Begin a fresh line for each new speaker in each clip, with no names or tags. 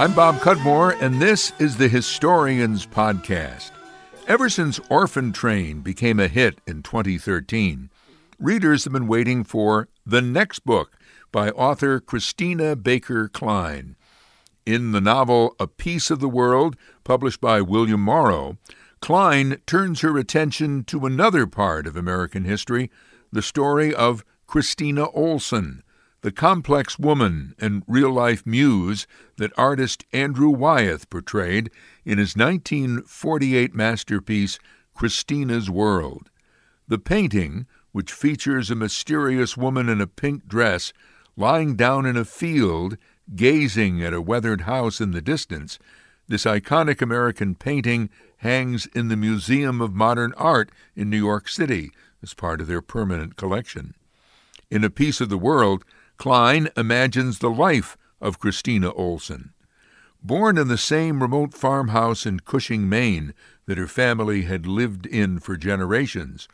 I'm Bob Cudmore, and this is the Historians Podcast. Ever since Orphan Train became a hit in 2013, readers have been waiting for the next book by author Christina Baker Kline. In the novel A Piece of the World, published by William Morrow, Kline turns her attention to another part of American history the story of Christina Olson, the complex woman and real life muse that artist Andrew Wyeth portrayed in his 1948 masterpiece, Christina's World. The painting, which features a mysterious woman in a pink dress lying down in a field, gazing at a weathered house in the distance, this iconic American painting hangs in the Museum of Modern Art in New York City as part of their permanent collection. In A Piece of the World, Kline imagines the life of Christina Olson. Born in the same remote farmhouse in Cushing, Maine, that her family had lived in for generations,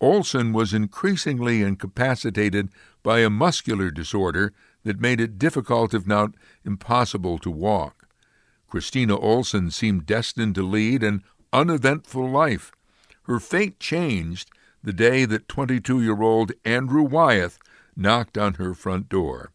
Olson was increasingly incapacitated by a muscular disorder that made it difficult, if not impossible, to walk. Christina Olson seemed destined to lead an uneventful life. Her fate changed the day that 22 year old Andrew Wyeth knocked on her front door.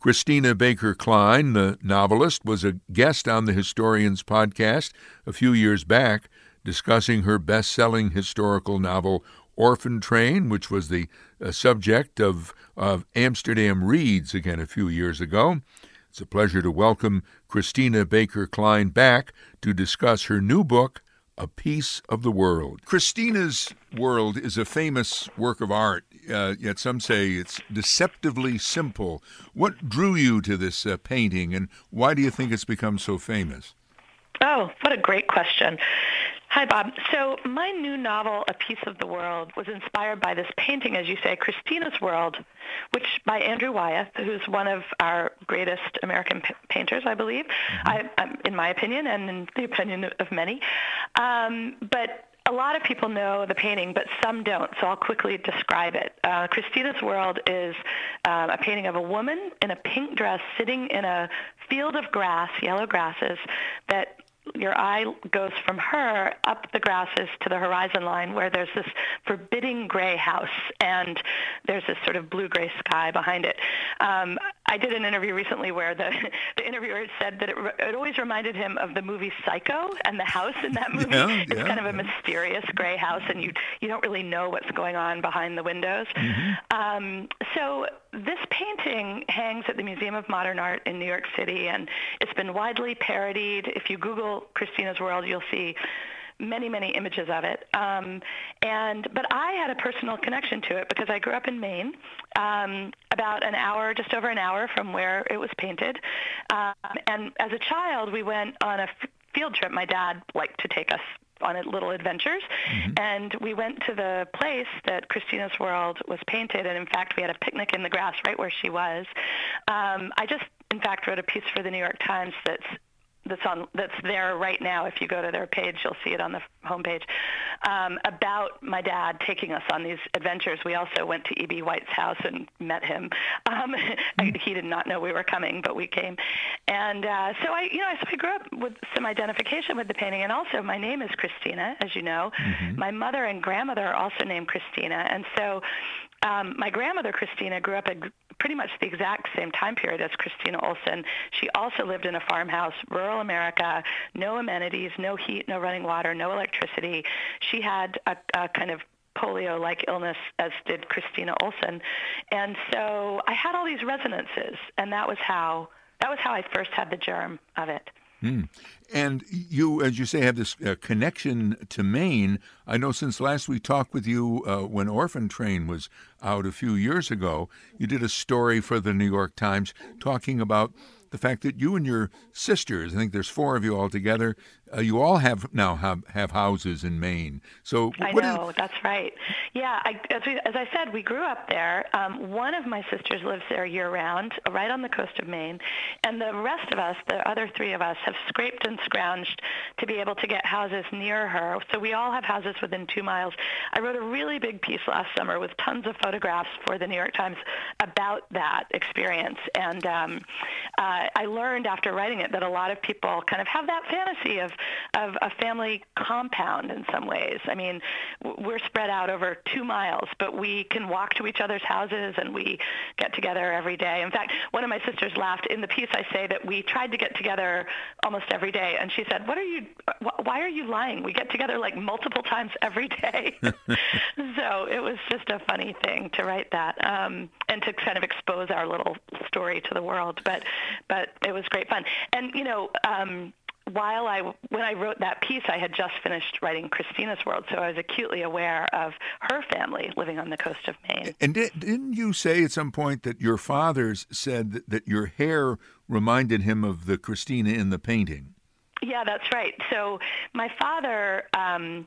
Christina Baker Kline, the novelist, was a guest on the Historians podcast a few years back, discussing her best selling historical novel, Orphan Train, which was the uh, subject of, of Amsterdam Reads again a few years ago. It's a pleasure to welcome Christina Baker Kline back to discuss her new book, A Piece of the World. Christina's World is a famous work of art uh, yet some say it's deceptively simple. What drew you to this uh, painting, and why do you think it's become so famous?
Oh, what a great question. Hi, Bob. So my new novel, A Piece of the World, was inspired by this painting, as you say, Christina's World, which by Andrew Wyeth, who's one of our greatest American p- painters, I believe, mm-hmm. I, um, in my opinion and in the opinion of many. Um, but a lot of people know the painting, but some don't, so I'll quickly describe it. Uh, Christina's World is um, a painting of a woman in a pink dress sitting in a field of grass, yellow grasses, that your eye goes from her up the grasses to the horizon line where there's this forbidding gray house and there's this sort of blue-gray sky behind it. Um, I did an interview recently where the, the interviewer said that it, it always reminded him of the movie Psycho and the house in that movie.
Yeah,
it's
yeah,
kind of a
yeah.
mysterious gray house and you, you don't really know what's going on behind the windows.
Mm-hmm.
Um, so this painting hangs at the Museum of Modern Art in New York City, and it's been widely parodied. If you Google Christina's World, you'll see many, many images of it. Um, and but I had a personal connection to it because I grew up in Maine, um, about an hour, just over an hour from where it was painted. Um, and as a child, we went on a f- field trip. My dad liked to take us on little adventures.
Mm-hmm.
And we went to the place that Christina's World was painted, and in fact, we had a picnic in the grass right where she was. Um, I just, in fact, wrote a piece for the New York Times that's that's on that's there right now. If you go to their page, you'll see it on the homepage. Um, about my dad taking us on these adventures. We also went to E.B. White's house and met him. Um, he did not know we were coming, but we came. And uh, so I, you know, so I grew up with some identification with the painting, and also my name is Christina, as you know.
Mm-hmm.
My mother and grandmother are also named Christina, and so um, my grandmother Christina grew up at pretty much the exact same time period as Christina Olson. She also lived in a farmhouse, rural America, no amenities, no heat, no running water, no electricity. She had a, a kind of polio-like illness, as did Christina Olson, and so I had all these resonances, and that was how that was how I first had the germ of it.
Hmm. And you, as you say, have this uh, connection to Maine. I know since last we talked with you uh, when Orphan Train was out a few years ago, you did a story for the New York Times talking about the fact that you and your sisters, I think there's four of you altogether, uh, you all have now have, have houses in Maine. So
I know is... that's right. Yeah, I, as, we, as I said, we grew up there. Um, one of my sisters lives there year round, right on the coast of Maine, and the rest of us, the other three of us, have scraped and scrounged to be able to get houses near her. So we all have houses within two miles. I wrote a really big piece last summer with tons of photographs for the New York Times about that experience, and um, uh, I learned after writing it that a lot of people kind of have that fantasy of of a family compound in some ways. I mean, we're spread out over two miles, but we can walk to each other's houses and we get together every day. In fact, one of my sisters laughed in the piece. I say that we tried to get together almost every day, and she said, "What are you? Why are you lying? We get together like multiple times every day." so it was just a funny thing to write that um, and to kind of expose our little story to the world. But but it was great fun. And you know, um, while I when I wrote that piece, I had just finished writing Christina's World, so I was acutely aware of her family living on the coast of Maine.
And did, didn't you say at some point that your father said that, that your hair reminded him of the Christina in the painting?
Yeah, that's right. So my father. Um,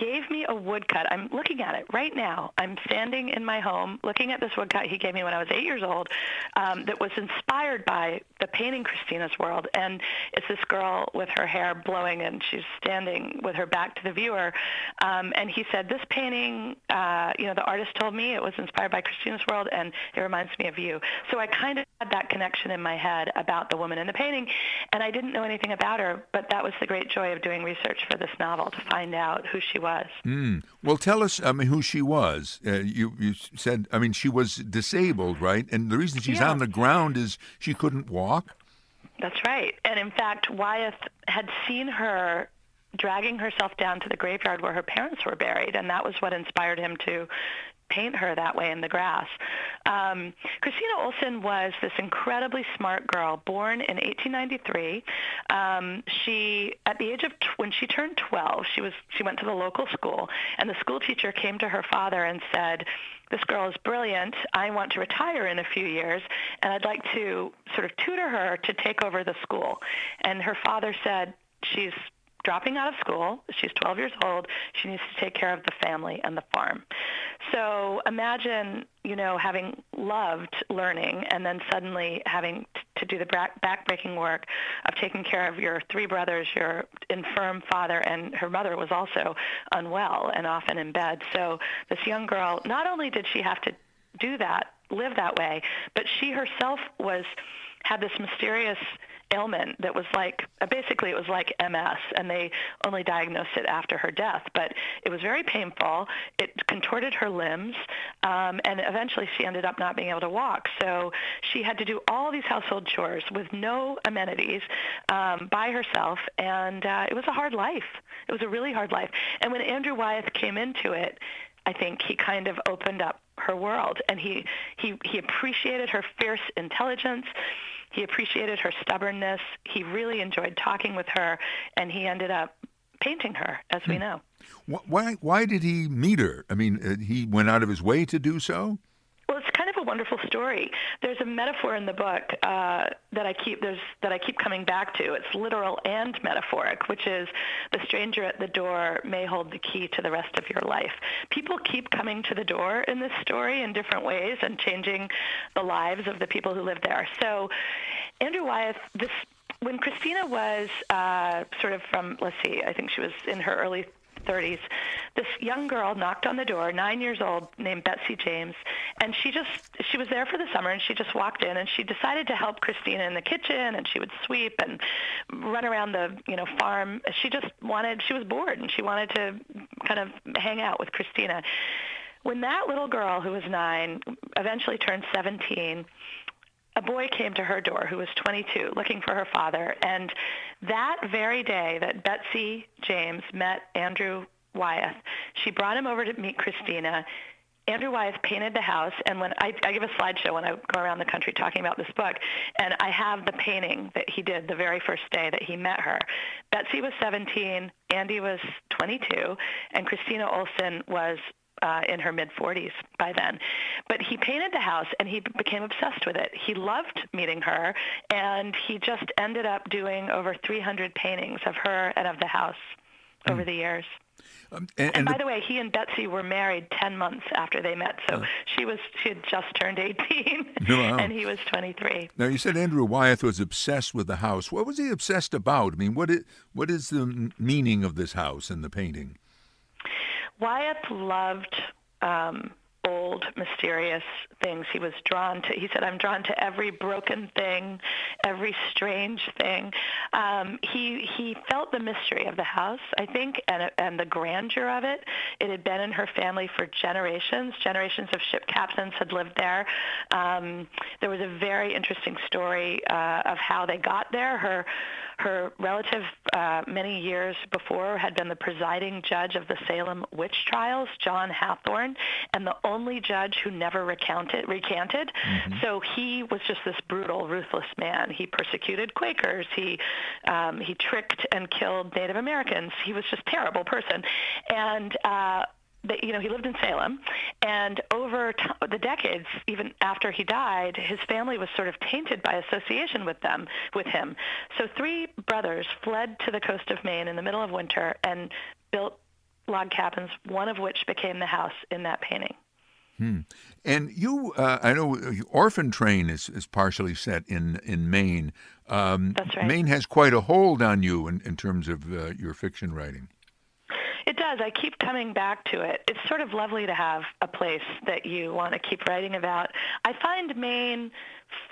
gave me a woodcut. I'm looking at it right now. I'm standing in my home looking at this woodcut he gave me when I was eight years old um, that was inspired by the painting Christina's World. And it's this girl with her hair blowing and she's standing with her back to the viewer. Um, and he said, this painting, uh, you know, the artist told me it was inspired by Christina's World and it reminds me of you. So I kind of had that connection in my head about the woman in the painting. And I didn't know anything about her, but that was the great joy of doing research for this novel to find out who she was.
Mm. Well, tell us, I mean, who she was. Uh, you you said, I mean, she was disabled, right? And the reason she's yeah. on the ground is she couldn't walk.
That's right. And in fact, Wyeth had seen her dragging herself down to the graveyard where her parents were buried, and that was what inspired him to paint her that way in the grass. Um, Christina Olson was this incredibly smart girl, born in 1893. Um, she, at the age of t- when she turned 12, she was she went to the local school, and the school teacher came to her father and said, "This girl is brilliant. I want to retire in a few years, and I'd like to sort of tutor her to take over the school." And her father said, "She's dropping out of school. She's 12 years old. She needs to take care of the family and the farm. So imagine, you know, having loved learning and then suddenly having to do the backbreaking work of taking care of your three brothers, your infirm father, and her mother was also unwell and often in bed. So this young girl, not only did she have to do that, live that way, but she herself was had this mysterious ailment that was like basically it was like MS and they only diagnosed it after her death but it was very painful. It contorted her limbs um, and eventually she ended up not being able to walk. So she had to do all these household chores with no amenities um, by herself and uh, it was a hard life. It was a really hard life. And when Andrew Wyeth came into it I think he kind of opened up her world and he he he appreciated her fierce intelligence he appreciated her stubbornness. He really enjoyed talking with her, and he ended up painting her, as we hmm. know.
Why? Why did he meet her? I mean, uh, he went out of his way to do so.
Well, it's kind of a wonderful story. There's a metaphor in the book uh, that I keep there's that I keep coming back to. It's literal and metaphoric, which is the stranger at the door may hold the key to the rest of your life. People keep coming to the door in this story in different ways and changing the lives of the people who live there. So, Andrew Wyeth, this when Christina was uh, sort of from, let's see, I think she was in her early 30s, this young girl knocked on the door, nine years old, named Betsy James, and she just she was there for the summer, and she just walked in, and she decided to help Christina in the kitchen, and she would sweep and run around the you know farm. She just wanted she was bored, and she wanted to kind of hang out with Christina. When that little girl who was nine eventually turned 17, a boy came to her door who was 22 looking for her father. And that very day that Betsy James met Andrew Wyeth, she brought him over to meet Christina. Andrew Wyeth painted the house, and when I, I give a slideshow when I go around the country talking about this book, and I have the painting that he did the very first day that he met her. Betsy was 17, Andy was 22, and Christina Olson was uh, in her mid 40s by then. But he painted the house and he became obsessed with it. He loved meeting her and he just ended up doing over 300 paintings of her and of the house mm. over the years. Um, and, and, and, by the, the, way, he and Betsy were married 10 months after they met. So uh, she was she had just turned 18 wow. and he was 23.
Now you said Andrew Wyeth was obsessed with the house. What was he obsessed about? I mean, what is, what is the meaning of this house in the painting?
Wyeth loved um, old, mysterious things. He was drawn to, he said, I'm drawn to every broken thing, every strange thing. Um, he, he felt the mystery of the house, I think, and, and the grandeur of it. It had been in her family for generations. Generations of ship captains had lived there. Um, there was a very interesting story uh, of how they got there. Her, her relative, uh, many years before, had been the presiding judge of the Salem witch trials, John Hathorne, and the only judge who never recounted, recanted. Mm-hmm. So he was just this brutal, ruthless man. He persecuted Quakers. He um, he tricked and killed Native Americans. He was just a terrible person, and. Uh, that you know he lived in Salem, and over t- the decades, even after he died, his family was sort of tainted by association with them, with him. So three brothers fled to the coast of Maine in the middle of winter and built log cabins, one of which became the house in that painting.
Hmm. And you, uh, I know, Orphan Train is, is partially set in in Maine.
Um, That's right.
Maine has quite a hold on you in, in terms of uh, your fiction writing.
It does. I keep coming back to it. It's sort of lovely to have a place that you want to keep writing about. I find Maine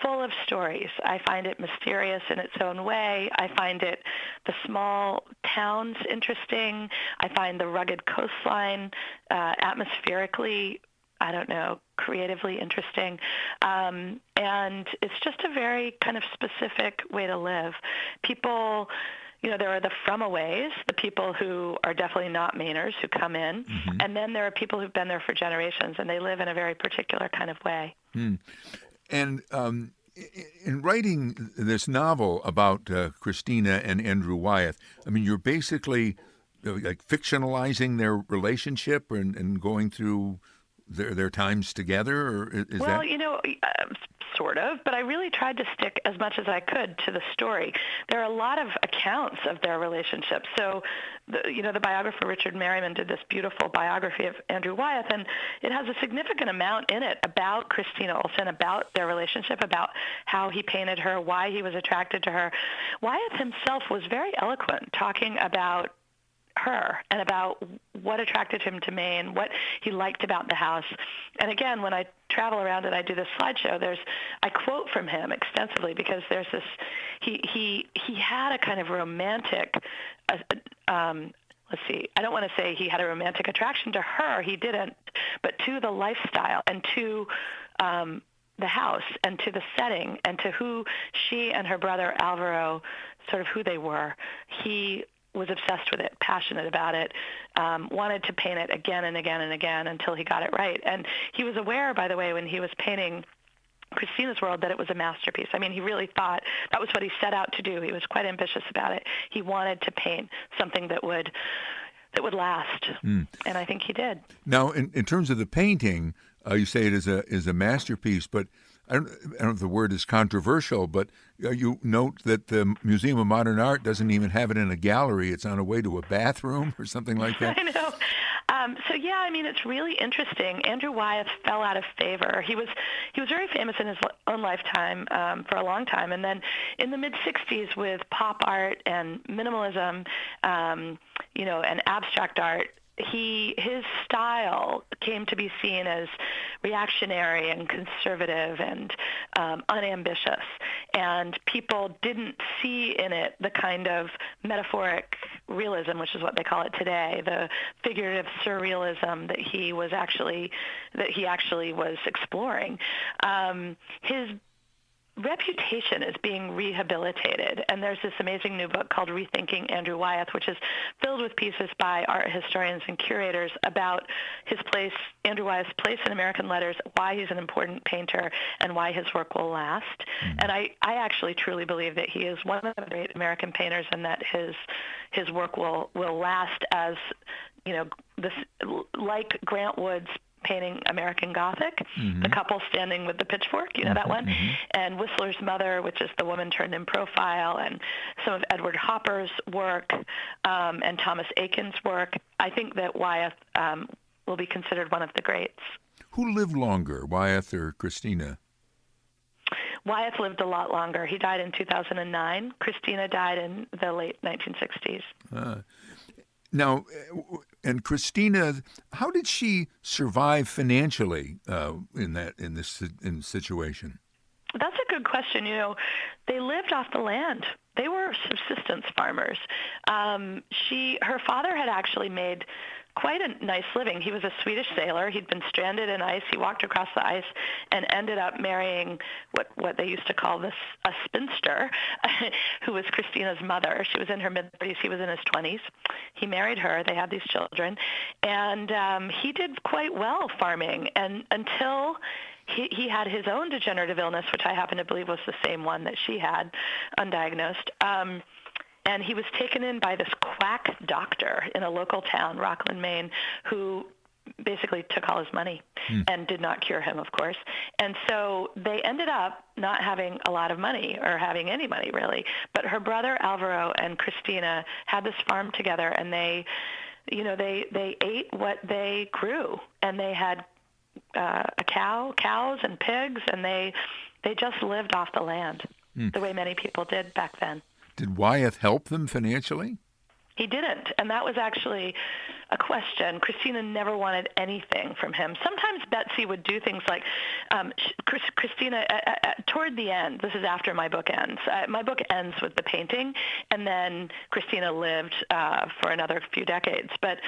full of stories. I find it mysterious in its own way. I find it the small towns interesting. I find the rugged coastline uh, atmospherically I don't know, creatively interesting. Um, and it's just a very kind of specific way to live. People you know, there are the fromaways, the people who are definitely not Mainers who come in, mm-hmm. and then there are people who've been there for generations, and they live in a very particular kind of way.
Mm. And um, in writing this novel about uh, Christina and Andrew Wyeth, I mean, you're basically uh, like fictionalizing their relationship and, and going through their their times together, or is
well,
that?
you know, uh, sort of, but I really tried to stick as much as I could to the story. There are a lot of accounts of their relationship. So, the, you know, the biographer Richard Meryman did this beautiful biography of Andrew Wyeth, and it has a significant amount in it about Christina Olson, about their relationship, about how he painted her, why he was attracted to her. Wyeth himself was very eloquent, talking about her and about what attracted him to Maine, what he liked about the house. And again, when I travel around and I do this slideshow, there's I quote from him extensively because there's this he he he had a kind of romantic uh, um, let's see, I don't want to say he had a romantic attraction to her, he didn't, but to the lifestyle and to um, the house and to the setting and to who she and her brother Alvaro, sort of who they were. He was obsessed with it, passionate about it, um, wanted to paint it again and again and again until he got it right. And he was aware, by the way, when he was painting Christina's World that it was a masterpiece. I mean, he really thought that was what he set out to do. He was quite ambitious about it. He wanted to paint something that would that would last, mm. and I think he did.
Now, in, in terms of the painting, uh, you say it is a is a masterpiece, but I don't, I don't know if the word is controversial, but you note that the Museum of Modern Art doesn't even have it in a gallery. It's on a way to a bathroom or something like that.
I know. Um, so yeah, I mean, it's really interesting. Andrew Wyeth fell out of favor. He was he was very famous in his own lifetime um, for a long time, and then in the mid '60s with pop art and minimalism, um, you know, and abstract art, he his style came to be seen as reactionary and conservative and um, unambitious, and people didn't see in it the kind of metaphoric realism, which is what they call it today, the figurative surrealism that he was actually that he actually was exploring. Um, his reputation is being rehabilitated. And there's this amazing new book called Rethinking Andrew Wyeth, which is filled with pieces by art historians and curators about his place, Andrew Wyeth's place in American letters, why he's an important painter, and why his work will last. Mm-hmm. And I, I actually truly believe that he is one of the great American painters and that his his work will, will last as you know, this like Grant Wood's painting American Gothic, mm-hmm. the couple standing with the pitchfork, you know that one, mm-hmm. and Whistler's Mother, which is the woman turned in profile, and some of Edward Hopper's work um, and Thomas Eakins' work. I think that Wyeth um, will be considered one of the greats.
Who lived longer, Wyeth or Christina?
Wyeth lived a lot longer. He died in 2009. Christina died in the late 1960s. Uh,
now, and Christina, how did she survive financially uh, in that in this in situation?
That's a good question. You know, they lived off the land. They were subsistence farmers. Um, she, her father had actually made quite a nice living. He was a Swedish sailor. He'd been stranded in ice. He walked across the ice and ended up marrying what what they used to call this a spinster, who was Christina's mother. She was in her mid 30s. He was in his 20s. He married her. They had these children, and um, he did quite well farming. And until he, he had his own degenerative illness, which I happen to believe was the same one that she had, undiagnosed. Um, and he was taken in by this quack doctor in a local town, Rockland, Maine, who basically took all his money hmm. and did not cure him, of course. And so they ended up not having a lot of money or having any money really. But her brother Alvaro and Christina had this farm together, and they, you know, they they ate what they grew, and they had uh, a cow, cows, and pigs, and they they just lived off the land hmm. the way many people did back then.
Did Wyeth help them financially?
He didn't, and that was actually a question. Christina never wanted anything from him. Sometimes Betsy would do things like, um, Chris, Christina, uh, uh, uh, toward the end, this is after my book ends. Uh, my book ends with the painting, and then Christina lived uh, for another few decades. But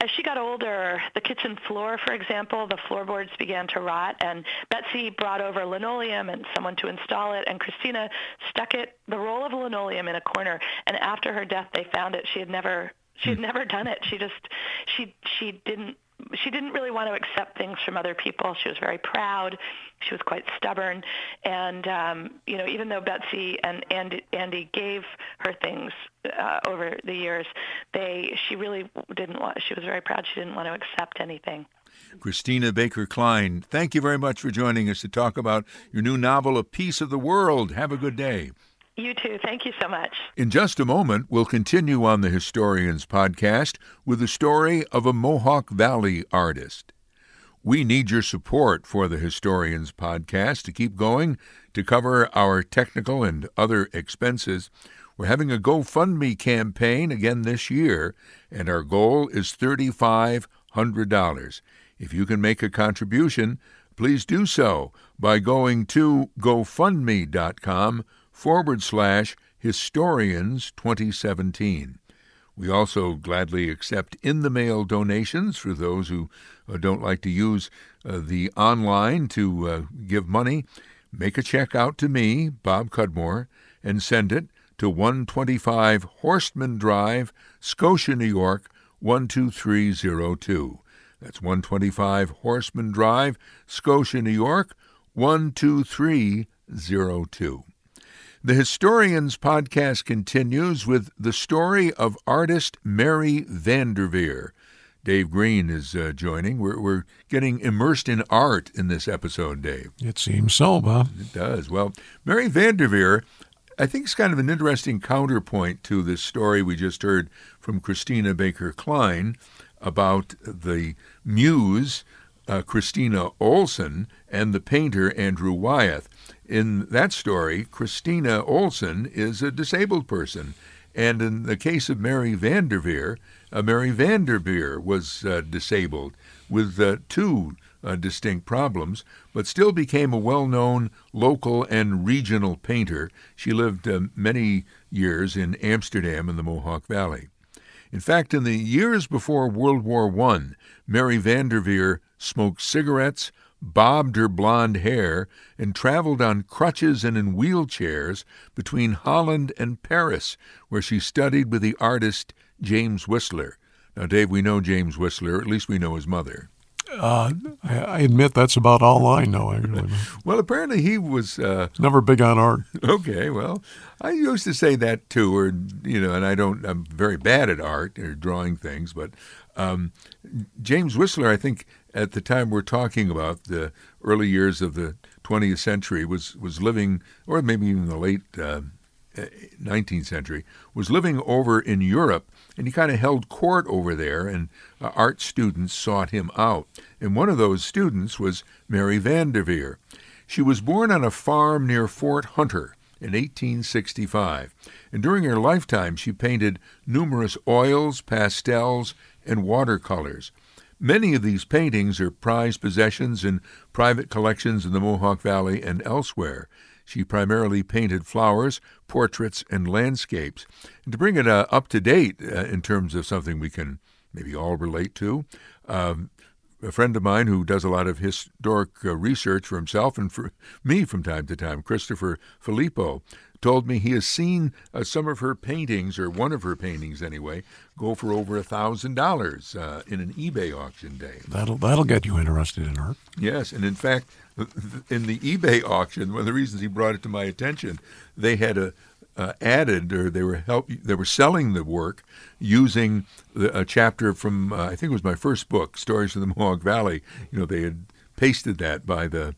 as she got older, the kitchen floor, for example, the floorboards began to rot, and Betsy brought over linoleum and someone to install it, and Christina stuck it, the roll of linoleum, in a corner. And after her death, they found it. She had never, she had hmm. never done it. She just, she, she didn't she didn't really want to accept things from other people. She was very proud. She was quite stubborn, and um, you know, even though Betsy and Andy, Andy gave her things uh, over the years, they she really didn't want. She was very proud. She didn't want to accept anything.
Christina Baker Kline, thank you very much for joining us to talk about your new novel, A Piece of the World. Have a good day.
You too. Thank you so much.
In just a moment, we'll continue on the Historians podcast with the story of a Mohawk Valley artist. We need your support for the Historians podcast to keep going, to cover our technical and other expenses. We're having a GoFundMe campaign again this year, and our goal is $3,500. If you can make a contribution, please do so by going to GoFundMe.com forward slash historians 2017. We also gladly accept in the mail donations for those who uh, don't like to use uh, the online to uh, give money. Make a check out to me, Bob Cudmore, and send it to 125 Horstman Drive, Scotia, New York 12302. That's 125 Horseman Drive, Scotia, New York 12302. The Historians podcast continues with the story of artist Mary Vanderveer. Dave Green is uh, joining. We're, we're getting immersed in art in this episode, Dave.
It seems so, Bob.
It does. Well, Mary Vanderveer, I think, is kind of an interesting counterpoint to this story we just heard from Christina Baker Kline about the muse, uh, Christina Olson, and the painter, Andrew Wyeth in that story, Christina Olson is a disabled person. And in the case of Mary Vanderveer, uh, Mary Vanderveer was uh, disabled with uh, two uh, distinct problems, but still became a well known local and regional painter. She lived uh, many years in Amsterdam in the Mohawk Valley. In fact, in the years before World War I, Mary Vanderveer smoked cigarettes, bobbed her blonde hair, and traveled on crutches and in wheelchairs between Holland and Paris, where she studied with the artist James Whistler. Now, Dave, we know James Whistler, at least we know his mother.
Uh, I, admit that's about all I know. Actually.
well, apparently he was uh,
never big on art.
Okay, well, I used to say that too, or you know, and I don't. I'm very bad at art or drawing things, but Um, James Whistler, I think, at the time we're talking about the early years of the 20th century, was was living, or maybe even the late uh, 19th century, was living over in Europe, and he kind of held court over there, and uh, art students sought him out. And one of those students was Mary Van der Veer. She was born on a farm near Fort Hunter in 1865, and during her lifetime she painted numerous oils, pastels, and watercolors. Many of these paintings are prized possessions in private collections in the Mohawk Valley and elsewhere. She primarily painted flowers, portraits, and landscapes. And to bring it uh, up to date uh, in terms of something we can maybe all relate to, um, a friend of mine who does a lot of historic uh, research for himself and for me from time to time, Christopher Filippo, told me he has seen uh, some of her paintings, or one of her paintings anyway, go for over a thousand dollars uh, in an eBay auction day.
That'll that'll get you interested in art.
Yes, and in fact, in the eBay auction, one of the reasons he brought it to my attention, they had a uh, added, or they were help, they were selling the work using the, a chapter from uh, I think it was my first book, Stories of the Mohawk Valley. You know, they had pasted that by the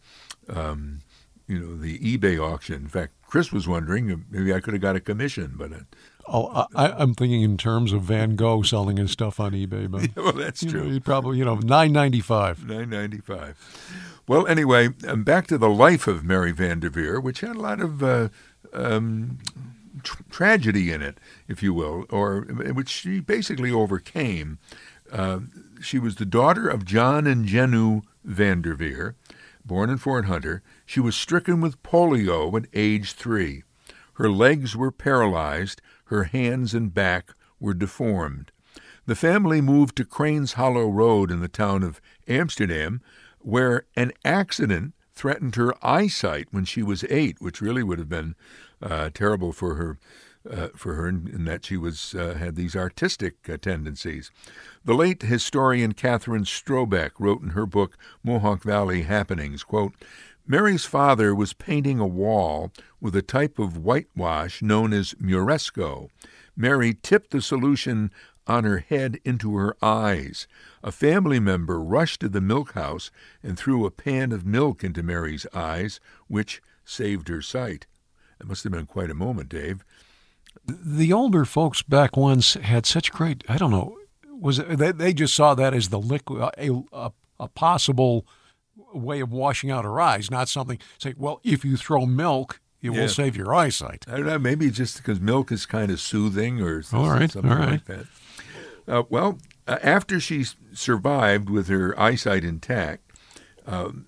um, you know the eBay auction. In fact, Chris was wondering maybe I could have got a commission, but. It,
Oh, I, am thinking in terms of Van Gogh selling his stuff on eBay, but
well, that's true.
Know, probably you know nine ninety five.
Nine ninety five. Well, anyway, um, back to the life of Mary Van der Veer, which had a lot of uh, um, tr- tragedy in it, if you will, or which she basically overcame. Uh, she was the daughter of John and Jenny Van der Veer, born in Fort Hunter. She was stricken with polio at age three. Her legs were paralyzed, her hands and back were deformed. The family moved to Cranes Hollow Road in the town of Amsterdam, where an accident threatened her eyesight when she was eight, which really would have been uh, terrible for her. Uh, for her, in, in, that she was uh, had these artistic uh, tendencies. The late historian Catherine Strobeck wrote in her book Mohawk Valley Happenings, quote, Mary's father was painting a wall with a type of whitewash known as muresco. Mary tipped the solution on her head into her eyes. A family member rushed to the milk house and threw a pan of milk into Mary's eyes, which saved her sight. It must have been quite a moment, Dave.
The older folks back once had such great, I don't know, was it, they, they just saw that as the liquid, a, a, a possible way of washing out her eyes, not something say, well, if you throw milk, it yeah. will save your eyesight.
I don't know. Maybe just because milk is kind of soothing or all right, something all right. like that. Uh, well, uh, after she survived with her eyesight intact, um,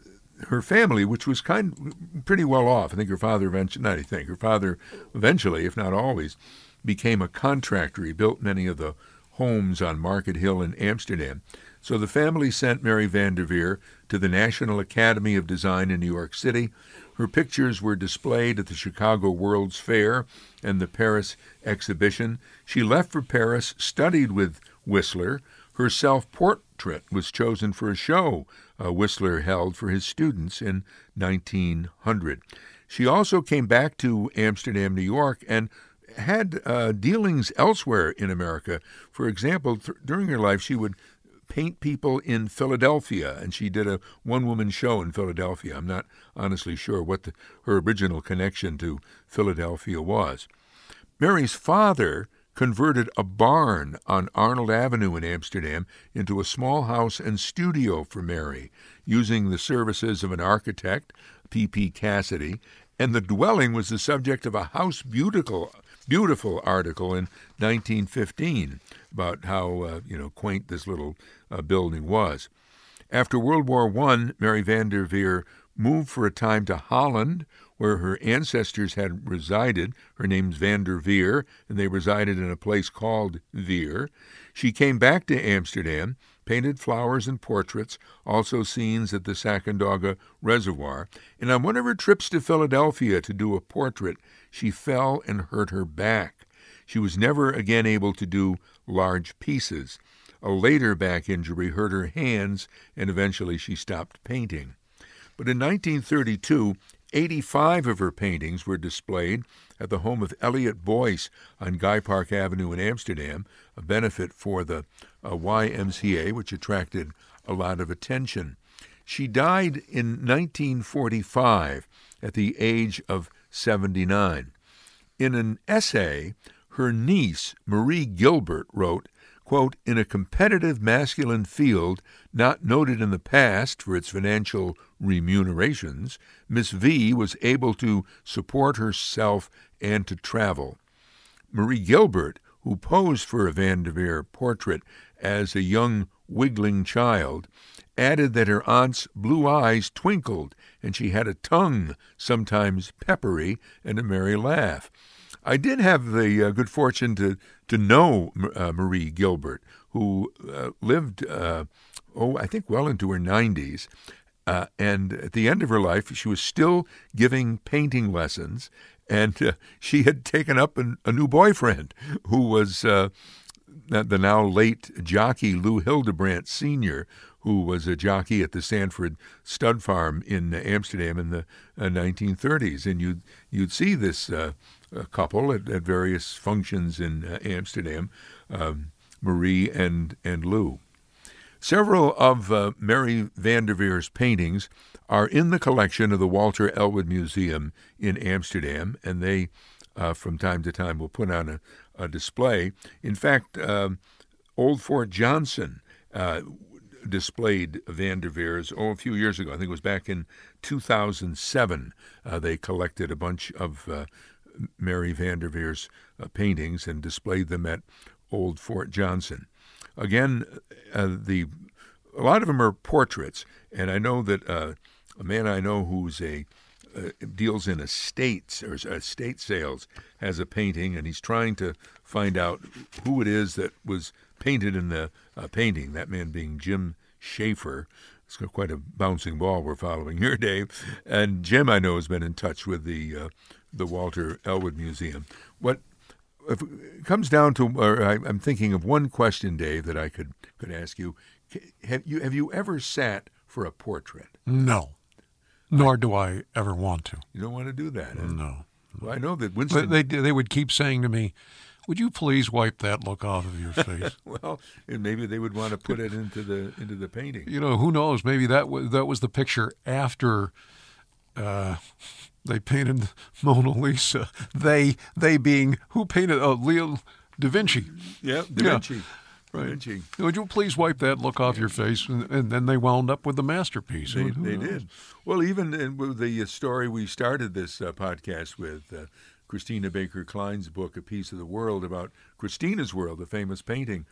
her family, which was kind of pretty well off, I think her father eventually, not I think, her father eventually, if not always, became a contractor. He built many of the homes on Market Hill in Amsterdam. So the family sent Mary Van der Veer to the National Academy of Design in New York City. Her pictures were displayed at the Chicago World's Fair and the Paris exhibition. She left for Paris, studied with Whistler. Her self portrait was chosen for a show uh, Whistler held for his students in 1900. She also came back to Amsterdam, New York, and had uh, dealings elsewhere in America. For example, th- during her life, she would paint people in Philadelphia, and she did a one woman show in Philadelphia. I'm not honestly sure what the, her original connection to Philadelphia was. Mary's father converted a barn on Arnold Avenue in Amsterdam into a small house and studio for Mary, using the services of an architect, P.P. Cassidy, and the dwelling was the subject of a House Beautiful, beautiful article in 1915 about how uh, you know quaint this little uh, building was. After World War I, Mary Van der Veer moved for a time to Holland, where her ancestors had resided. Her name's Van der Veer, and they resided in a place called Veer. She came back to Amsterdam, painted flowers and portraits, also scenes at the Sacandaga Reservoir, and on one of her trips to Philadelphia to do a portrait, she fell and hurt her back. She was never again able to do large pieces. A later back injury hurt her hands, and eventually she stopped painting. But in 1932, 85 of her paintings were displayed at the home of Elliot Boyce on Guy Park Avenue in Amsterdam, a benefit for the uh, YMCA, which attracted a lot of attention. She died in 1945 at the age of 79. In an essay, her niece, Marie Gilbert, wrote, quote, In a competitive masculine field not noted in the past for its financial remunerations, Miss V was able to support herself and to travel. Marie Gilbert, who posed for a Vanderveer portrait as a young wiggling child, added that her aunt's blue eyes twinkled and she had a tongue, sometimes peppery, and a merry laugh. I did have the uh, good fortune to to know uh, Marie Gilbert, who uh, lived, uh, oh, I think well into her 90s. Uh, and at the end of her life, she was still giving painting lessons, and uh, she had taken up an, a new boyfriend who was the now late jockey Lou Hildebrandt Sr., who was a jockey at the Sanford Stud Farm in Amsterdam in the 1930s. And you'd, you'd see this a couple at, at various functions in uh, Amsterdam, um, Marie and, and Lou. Several of uh, Mary Vanderveer's paintings are in the collection of the Walter Elwood Museum in Amsterdam, and they, uh, from time to time, will put on a, a display. In fact, um, Old Fort Johnson displayed Vanderveer's oh a few years ago. I think it was back in 2007. Uh, they collected a bunch of uh, Mary Vanderveer's uh, paintings and displayed them at Old Fort Johnson. Again, uh, the a lot of them are portraits, and I know that uh, a man I know who's a uh, deals in estates or estate sales has a painting, and he's trying to find out who it is that was painted in the uh, painting. That man being Jim Schaefer. It's quite a bouncing ball we're following here, Dave. And Jim, I know, has been in touch with the uh, the Walter Elwood Museum. What if it comes down to, or I, am thinking of one question, Dave, that I could could ask you. Have you have you ever sat for a portrait?
No, nor do I ever want to.
You don't want to do that.
No.
Well, I know that Winston.
But they they would keep saying to me, "Would you please wipe that look off of your face?"
well, and maybe they would want to put it into the into the painting.
You know, who knows? Maybe that was that was the picture after. Uh, they painted Mona Lisa. They they being who painted uh, Leo da Vinci.
Yeah, Da Vinci. Yeah.
Right. Vinci. Would you please wipe that look off your face? And, and then they wound up with the masterpiece.
They, they did. Well, even in with the story we started this uh, podcast with, uh, Christina Baker Kline's book, A Piece of the World, about Christina's World, the famous painting.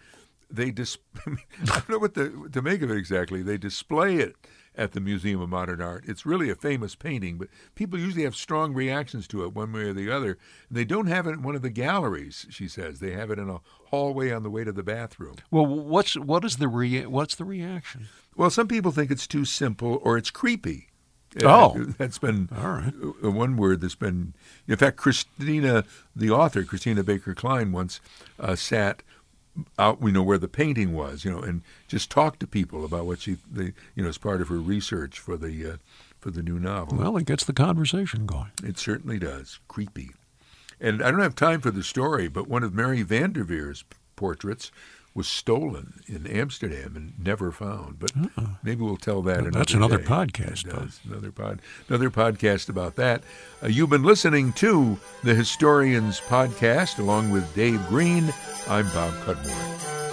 They dis- I don't know what the, to make of it exactly. They display it at the Museum of Modern Art. It's really a famous painting, but people usually have strong reactions to it one way or the other. And they don't have it in one of the galleries, she says. They have it in a hallway on the way to the bathroom.
Well, what's what is the rea- what's the reaction?
Well, some people think it's too simple or it's creepy.
Oh,
that's been
all right.
one word that's been. In fact, Christina, the author, Christina Baker Kline, once uh, sat out we know where the painting was you know and just talked to people about what she they you know as part of her research for the uh, for the new novel
well it gets the conversation going
it certainly does creepy and i don't have time for the story but one of mary vanderveer's portraits was stolen in Amsterdam and never found. But uh-uh. maybe we'll tell that. Well,
that's another
day.
podcast.
Another pod, another podcast about that. Uh, you've been listening to the Historians Podcast along with Dave Green. I'm Bob Cudmore.